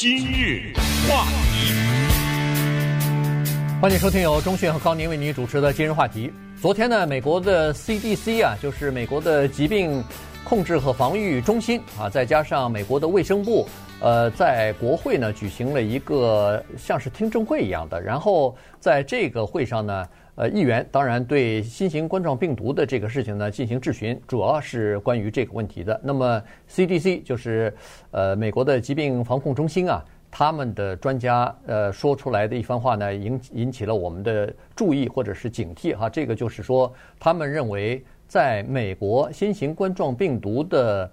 今日话题，欢迎收听由钟讯和高宁为您主持的今日话题。昨天呢，美国的 CDC 啊，就是美国的疾病控制和防御中心啊，再加上美国的卫生部，呃，在国会呢举行了一个像是听证会一样的。然后在这个会上呢，呃，议员当然对新型冠状病毒的这个事情呢进行质询，主要是关于这个问题的。那么 CDC 就是呃美国的疾病防控中心啊，他们的专家呃说出来的一番话呢，引引起了我们的注意或者是警惕哈。这个就是说，他们认为在美国新型冠状病毒的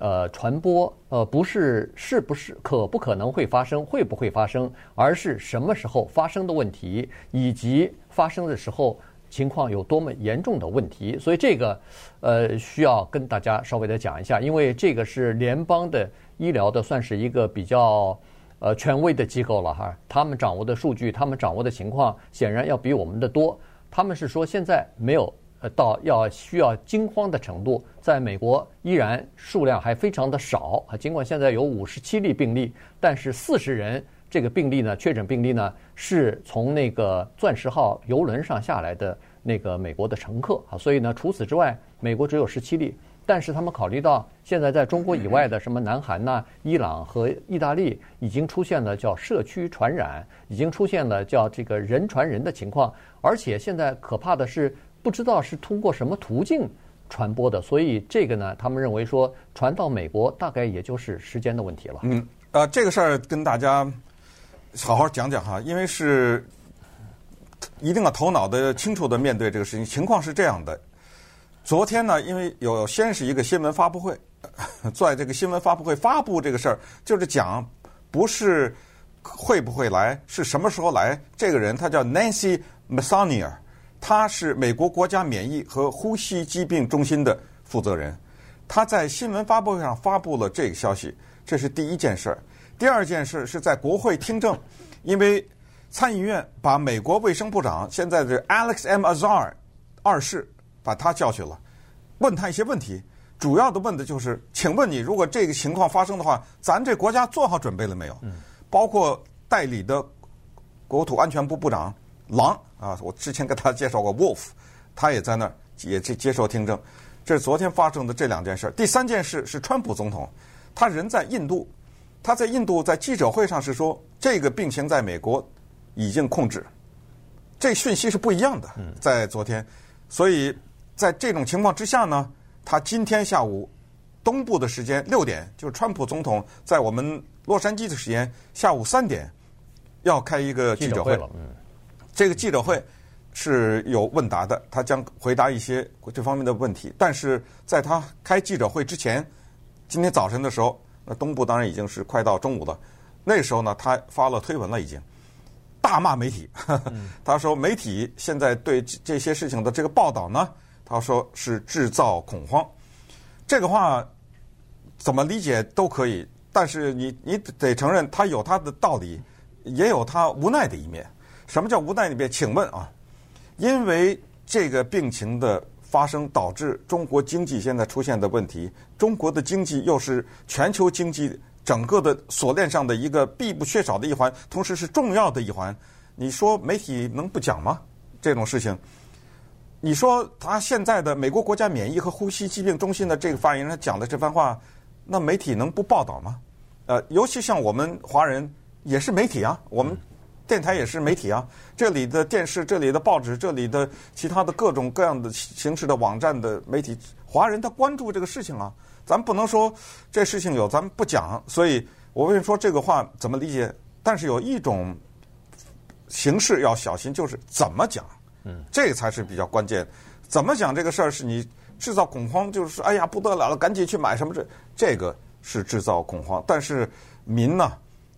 呃，传播呃不是是不是可不可能会发生，会不会发生，而是什么时候发生的问题，以及发生的时候情况有多么严重的问题。所以这个呃需要跟大家稍微的讲一下，因为这个是联邦的医疗的，算是一个比较呃权威的机构了哈。他们掌握的数据，他们掌握的情况，显然要比我们的多。他们是说现在没有。呃，到要需要惊慌的程度，在美国依然数量还非常的少啊。尽管现在有五十七例病例，但是四十人这个病例呢，确诊病例呢，是从那个钻石号游轮上下来的那个美国的乘客啊。所以呢，除此之外，美国只有十七例。但是他们考虑到现在在中国以外的什么南韩呐、伊朗和意大利已经出现了叫社区传染，已经出现了叫这个人传人的情况，而且现在可怕的是。不知道是通过什么途径传播的，所以这个呢，他们认为说传到美国大概也就是时间的问题了。嗯，呃，这个事儿跟大家好好讲讲哈，因为是一定要头脑的清楚的面对这个事情。情况是这样的，昨天呢，因为有先是一个新闻发布会，在这个新闻发布会发布这个事儿，就是讲不是会不会来，是什么时候来。这个人他叫 Nancy Messonnier。他是美国国家免疫和呼吸疾病中心的负责人，他在新闻发布会上发布了这个消息，这是第一件事儿。第二件事是在国会听证，因为参议院把美国卫生部长现在的 Alex M. Azar 二世把他叫去了，问他一些问题，主要的问的就是，请问你如果这个情况发生的话，咱这国家做好准备了没有？包括代理的国土安全部部长。狼啊！我之前跟他介绍过 Wolf，他也在那儿也去接受听证。这是昨天发生的这两件事。第三件事是川普总统，他人在印度，他在印度在记者会上是说，这个病情在美国已经控制，这讯息是不一样的。在昨天，所以在这种情况之下呢，他今天下午东部的时间六点，就是川普总统在我们洛杉矶的时间下午三点要开一个记者会。这个记者会是有问答的，他将回答一些这方面的问题。但是在他开记者会之前，今天早晨的时候，那东部当然已经是快到中午了。那时候呢，他发了推文了，已经大骂媒体。他说媒体现在对这些事情的这个报道呢，他说是制造恐慌。这个话怎么理解都可以，但是你你得承认他有他的道理，也有他无奈的一面。什么叫无奈里面？请问啊，因为这个病情的发生导致中国经济现在出现的问题，中国的经济又是全球经济整个的锁链上的一个必不缺少的一环，同时是重要的一环。你说媒体能不讲吗？这种事情，你说他现在的美国国家免疫和呼吸疾病中心的这个发言人讲的这番话，那媒体能不报道吗？呃，尤其像我们华人也是媒体啊，我们。电台也是媒体啊，这里的电视、这里的报纸、这里的其他的各种各样的形式的网站的媒体，华人他关注这个事情啊，咱不能说这事情有，咱们不讲。所以我为什么说这个话怎么理解？但是有一种形式要小心，就是怎么讲，嗯，这才是比较关键。怎么讲这个事儿，是你制造恐慌，就是说哎呀不得了了，赶紧去买什么这，这个是制造恐慌。但是民呢，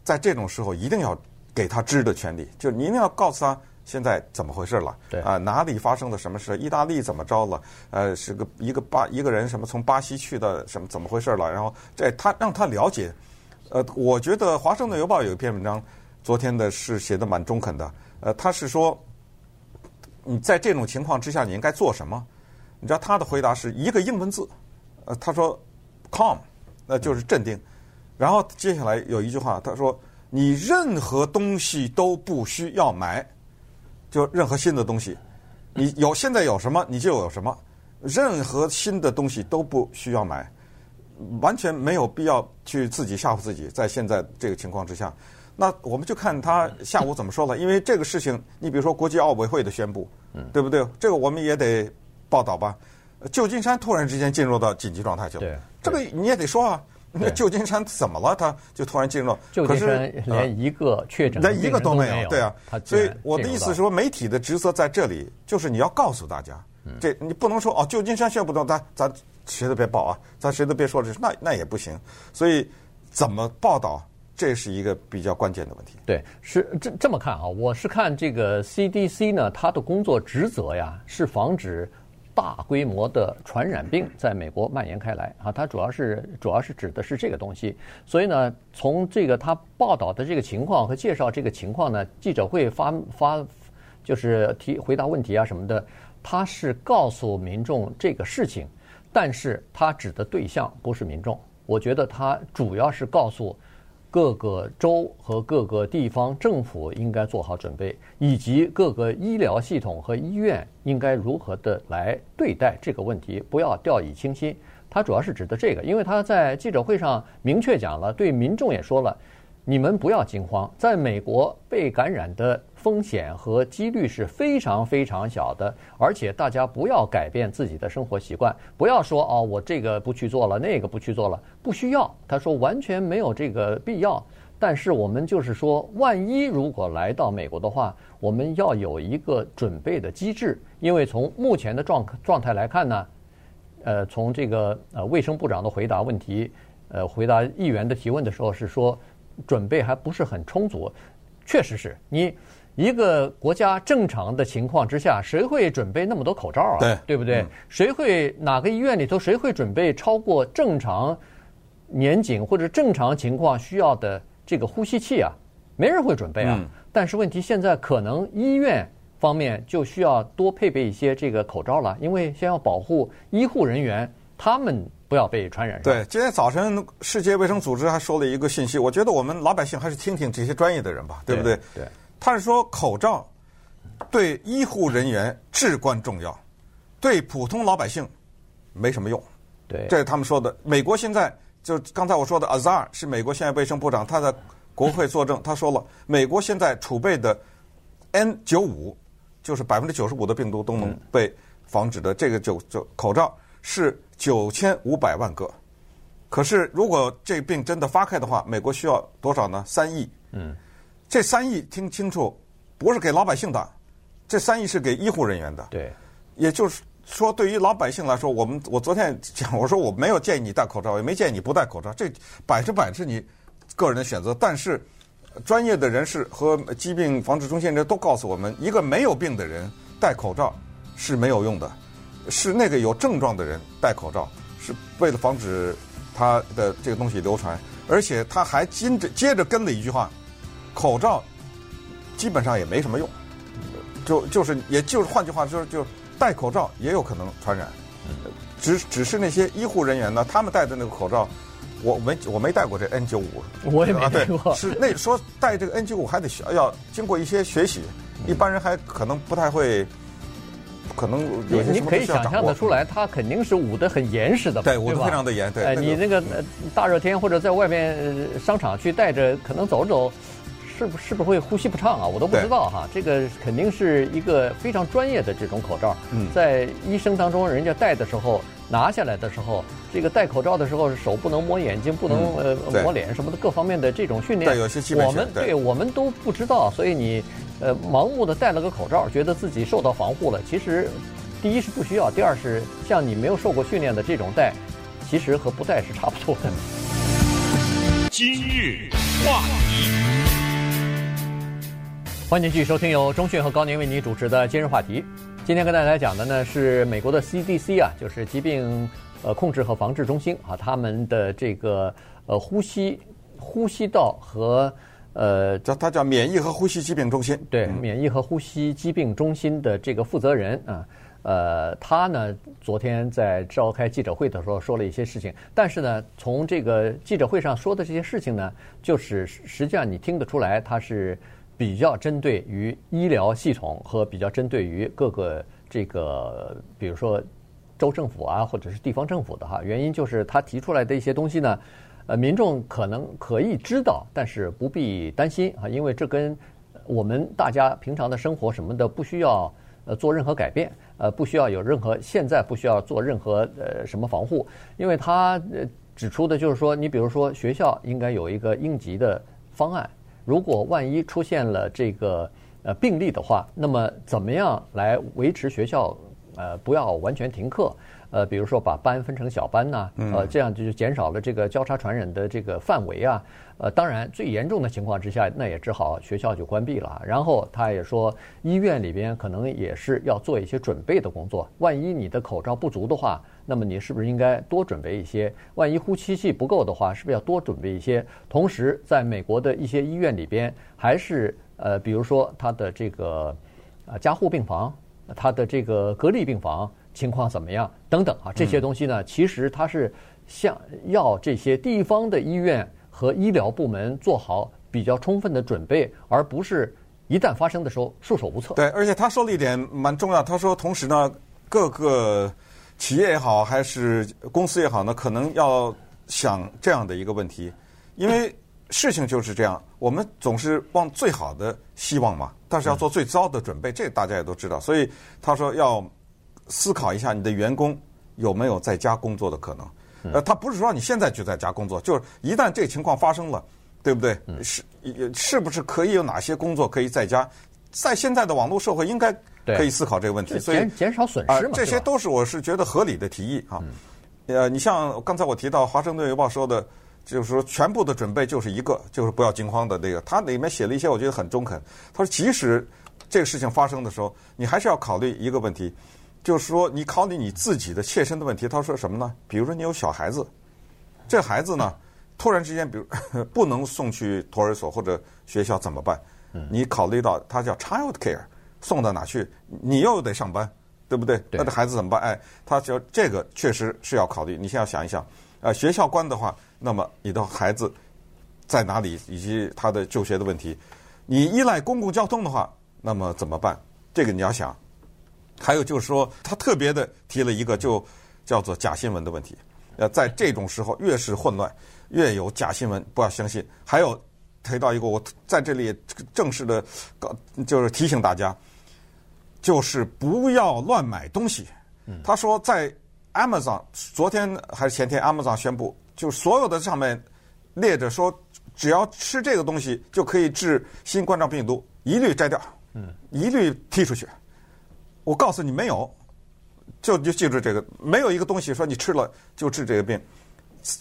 在这种时候一定要。给他知的权利，就是你一定要告诉他现在怎么回事了。对啊，哪里发生了什么事？意大利怎么着了？呃，是个一个巴一个人什么从巴西去的什么怎么回事了？然后这他让他了解。呃，我觉得《华盛顿邮报》有一篇文章，昨天的是写的蛮中肯的。呃，他是说你在这种情况之下你应该做什么？你知道他的回答是一个英文字，呃，他说 “calm”，那就是镇定。然后接下来有一句话，他说。你任何东西都不需要买，就任何新的东西，你有现在有什么你就有什么，任何新的东西都不需要买，完全没有必要去自己吓唬自己。在现在这个情况之下，那我们就看他下午怎么说了。因为这个事情，你比如说国际奥委会的宣布，对不对？这个我们也得报道吧。旧金山突然之间进入到紧急状态去了，这个你也得说啊。那旧金山怎么了？他就突然进入，旧金山连一个确诊连一个都没有，对啊。所以我的意思是说，媒体的职责在这里，就是你要告诉大家，这你不能说哦，旧金山宣布的，咱咱谁都别报啊，咱谁都别说这，那那也不行。所以怎么报道，这是一个比较关键的问题。对，是这这么看啊，我是看这个 CDC 呢，它的工作职责呀，是防止。大规模的传染病在美国蔓延开来啊，它主要是主要是指的是这个东西。所以呢，从这个他报道的这个情况和介绍这个情况呢，记者会发发就是提回答问题啊什么的，他是告诉民众这个事情，但是他指的对象不是民众。我觉得他主要是告诉。各个州和各个地方政府应该做好准备，以及各个医疗系统和医院应该如何的来对待这个问题，不要掉以轻心。他主要是指的这个，因为他在记者会上明确讲了，对民众也说了。你们不要惊慌，在美国被感染的风险和几率是非常非常小的，而且大家不要改变自己的生活习惯，不要说哦，我这个不去做了，那个不去做了，不需要。他说完全没有这个必要。但是我们就是说，万一如果来到美国的话，我们要有一个准备的机制，因为从目前的状状态来看呢，呃，从这个呃卫生部长的回答问题，呃，回答议员的提问的时候是说。准备还不是很充足，确实是你一个国家正常的情况之下，谁会准备那么多口罩啊？对，对不对？谁会哪个医院里头谁会准备超过正常年景或者正常情况需要的这个呼吸器啊？没人会准备啊。但是问题现在可能医院方面就需要多配备一些这个口罩了，因为先要保护医护人员，他们。不要被传染。对，今天早晨世界卫生组织还说了一个信息，我觉得我们老百姓还是听听这些专业的人吧，对不对？对。他是说口罩对医护人员至关重要，对普通老百姓没什么用。对。这是他们说的。美国现在就刚才我说的 Azar 是美国现在卫生部长，他在国会作证，他说了，美国现在储备的 N 九五就是百分之九十五的病毒都能被防止的这个就就口罩是。九千五百万个，可是如果这病真的发开的话，美国需要多少呢？三亿。嗯，这三亿听清楚，不是给老百姓的，这三亿是给医护人员的。对，也就是说，对于老百姓来说，我们我昨天讲，我说我没有建议你戴口罩，也没建议你不戴口罩，这百分之百是你个人的选择。但是专业的人士和疾病防治中心人都告诉我们，一个没有病的人戴口罩是没有用的。是那个有症状的人戴口罩，是为了防止他的这个东西流传，而且他还接着接着跟了一句话：口罩基本上也没什么用，就就是也就是换句话说，就戴口罩也有可能传染，只只是那些医护人员呢，他们戴的那个口罩，我没我没戴过这 N 九五，我也没戴过，是那说戴这个 N 九五还得需要经过一些学习，一般人还可能不太会。可能有些你可以想象得出来，他肯定是捂得很严实的，对，捂得非常的严。对，哎，你那个大热天或者在外面商场去戴着，可能走走，是不是不是会呼吸不畅啊？我都不知道哈。这个肯定是一个非常专业的这种口罩。嗯，在医生当中，人家戴的时候，拿下来的时候，这个戴口罩的时候，手不能摸眼睛，不能呃摸脸什么的，各方面的这种训练，对，有些基本我们对我们都不知道，所以你。呃，盲目的戴了个口罩，觉得自己受到防护了。其实，第一是不需要，第二是像你没有受过训练的这种戴，其实和不戴是差不多的。今日话题，欢迎继续收听由中讯和高宁为你主持的今日话题。今天跟大家讲的呢是美国的 CDC 啊，就是疾病呃控制和防治中心啊，他们的这个呃呼吸呼吸道和。呃，叫他叫免疫和呼吸疾病中心，对，免疫和呼吸疾病中心的这个负责人啊，呃，他呢昨天在召开记者会的时候说了一些事情，但是呢，从这个记者会上说的这些事情呢，就是实际上你听得出来，他是比较针对于医疗系统和比较针对于各个这个，比如说州政府啊，或者是地方政府的哈。原因就是他提出来的一些东西呢，呃，民众可能可以知道，但是不必担心啊，因为这跟我们大家平常的生活什么的不需要呃做任何改变，呃不需要有任何现在不需要做任何呃什么防护，因为他呃指出的就是说，你比如说学校应该有一个应急的方案，如果万一出现了这个呃病例的话，那么怎么样来维持学校呃不要完全停课？呃，比如说把班分成小班呐、啊，呃，这样就减少了这个交叉传染的这个范围啊。呃，当然最严重的情况之下，那也只好学校就关闭了。然后他也说，医院里边可能也是要做一些准备的工作。万一你的口罩不足的话，那么你是不是应该多准备一些？万一呼吸器不够的话，是不是要多准备一些？同时，在美国的一些医院里边，还是呃，比如说他的这个呃加护病房，他的这个隔离病房。情况怎么样？等等啊，这些东西呢，其实它是像要这些地方的医院和医疗部门做好比较充分的准备，而不是一旦发生的时候束手无策。对，而且他说了一点蛮重要，他说同时呢，各个企业也好，还是公司也好呢，可能要想这样的一个问题，因为事情就是这样，我们总是往最好的希望嘛，但是要做最糟的准备，这大家也都知道。所以他说要。思考一下你的员工有没有在家工作的可能？呃，他不是说你现在就在家工作，就是一旦这个情况发生了，对不对？是是不是可以有哪些工作可以在家？在现在的网络社会，应该可以思考这个问题。所以减减少损失嘛，这些都是我是觉得合理的提议啊。呃，你像刚才我提到《华盛顿邮报》说的，就是说全部的准备就是一个，就是不要惊慌的那个。他里面写了一些，我觉得很中肯。他说，即使这个事情发生的时候，你还是要考虑一个问题。就是说，你考虑你自己的切身的问题。他说什么呢？比如说，你有小孩子，这孩子呢，突然之间，比如 不能送去托儿所或者学校怎么办？你考虑到他叫 child care，送到哪去？你又得上班，对不对？那这孩子怎么办？哎，他说这个确实是要考虑。你先要想一想，呃，学校关的话，那么你的孩子在哪里，以及他的就学的问题。你依赖公共交通的话，那么怎么办？这个你要想。还有就是说，他特别的提了一个，就叫做假新闻的问题。呃，在这种时候，越是混乱，越有假新闻，不要相信。还有提到一个，我在这里正式的告，就是提醒大家，就是不要乱买东西。他说，在 Amazon 昨天还是前天，Amazon 宣布，就所有的上面列着说，只要吃这个东西就可以治新冠状病毒，一律摘掉，嗯，一律踢出去。我告诉你，没有，就就记住这个，没有一个东西说你吃了就治这个病。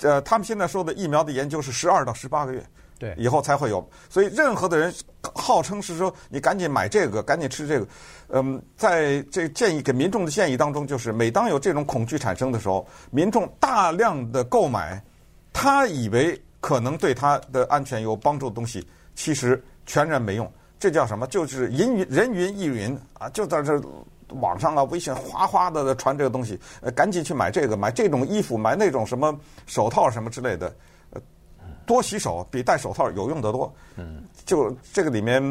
呃，他们现在说的疫苗的研究是十二到十八个月，对，以后才会有。所以任何的人号称是说你赶紧买这个，赶紧吃这个。嗯，在这建议给民众的建议当中，就是每当有这种恐惧产生的时候，民众大量的购买，他以为可能对他的安全有帮助的东西，其实全然没用。这叫什么？就是人云人云亦云啊，就在这。网上啊，微信哗哗的传这个东西，呃，赶紧去买这个，买这种衣服，买那种什么手套什么之类的，呃，多洗手比戴手套有用得多。嗯，就这个里面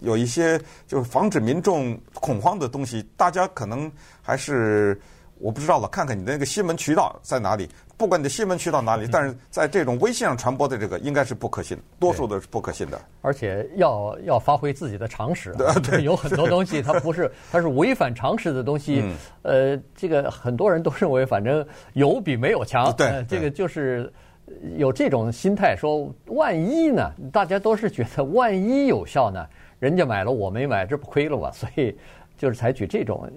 有一些就是防止民众恐慌的东西，大家可能还是。我不知道了，看看你的那个新闻渠道在哪里。不管你的新闻渠道哪里，但是在这种微信上传播的这个应该是不可信，多数的是不可信的。而且要要发挥自己的常识，对，有很多东西它不是，它是违反常识的东西。呃，这个很多人都认为反正有比没有强。对，这个就是有这种心态，说万一呢？大家都是觉得万一有效呢？人家买了我没买，这不亏了吗？所以。就是采取这种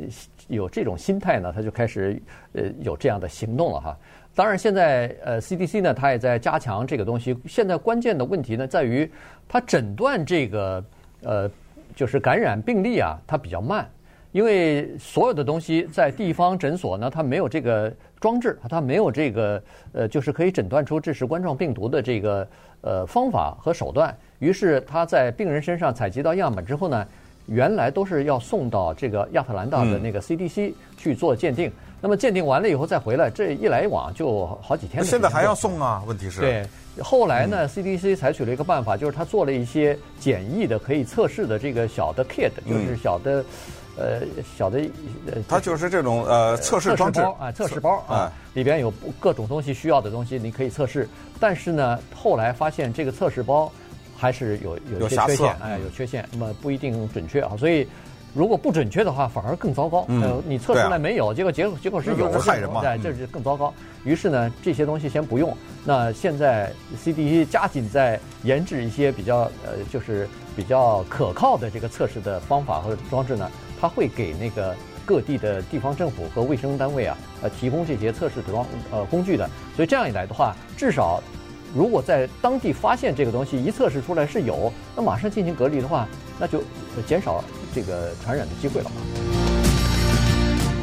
有这种心态呢，他就开始呃有这样的行动了哈。当然，现在呃 CDC 呢，它也在加强这个东西。现在关键的问题呢，在于它诊断这个呃就是感染病例啊，它比较慢，因为所有的东西在地方诊所呢，它没有这个装置，它没有这个呃就是可以诊断出这是冠状病毒的这个呃方法和手段。于是他在病人身上采集到样本之后呢。原来都是要送到这个亚特兰大的那个 CDC 去做鉴定。那么鉴定完了以后再回来，这一来一往就好几天。现在还要送啊？问题是？对，后来呢，CDC 采取了一个办法，就是他做了一些简易的可以测试的这个小的 kit，就是小的，呃，小的呃，它就是这种呃测试装置啊，测试包啊，里边有各种东西需要的东西你可以测试。但是呢，后来发现这个测试包还是有有些缺陷，哎，有缺陷，那么不一定准确啊，所以。如果不准确的话，反而更糟糕。嗯，呃、你测出来没有，啊、结果结果结果是有的，害人嘛。对，这是更糟糕。于是呢，这些东西先不用。那现在 CDC 加紧在研制一些比较呃，就是比较可靠的这个测试的方法和装置呢，它会给那个各地的地方政府和卫生单位啊，呃，提供这些测试的装呃工具的。所以这样一来的话，至少如果在当地发现这个东西一测试出来是有，那马上进行隔离的话，那就减少。这个传染的机会了嘛？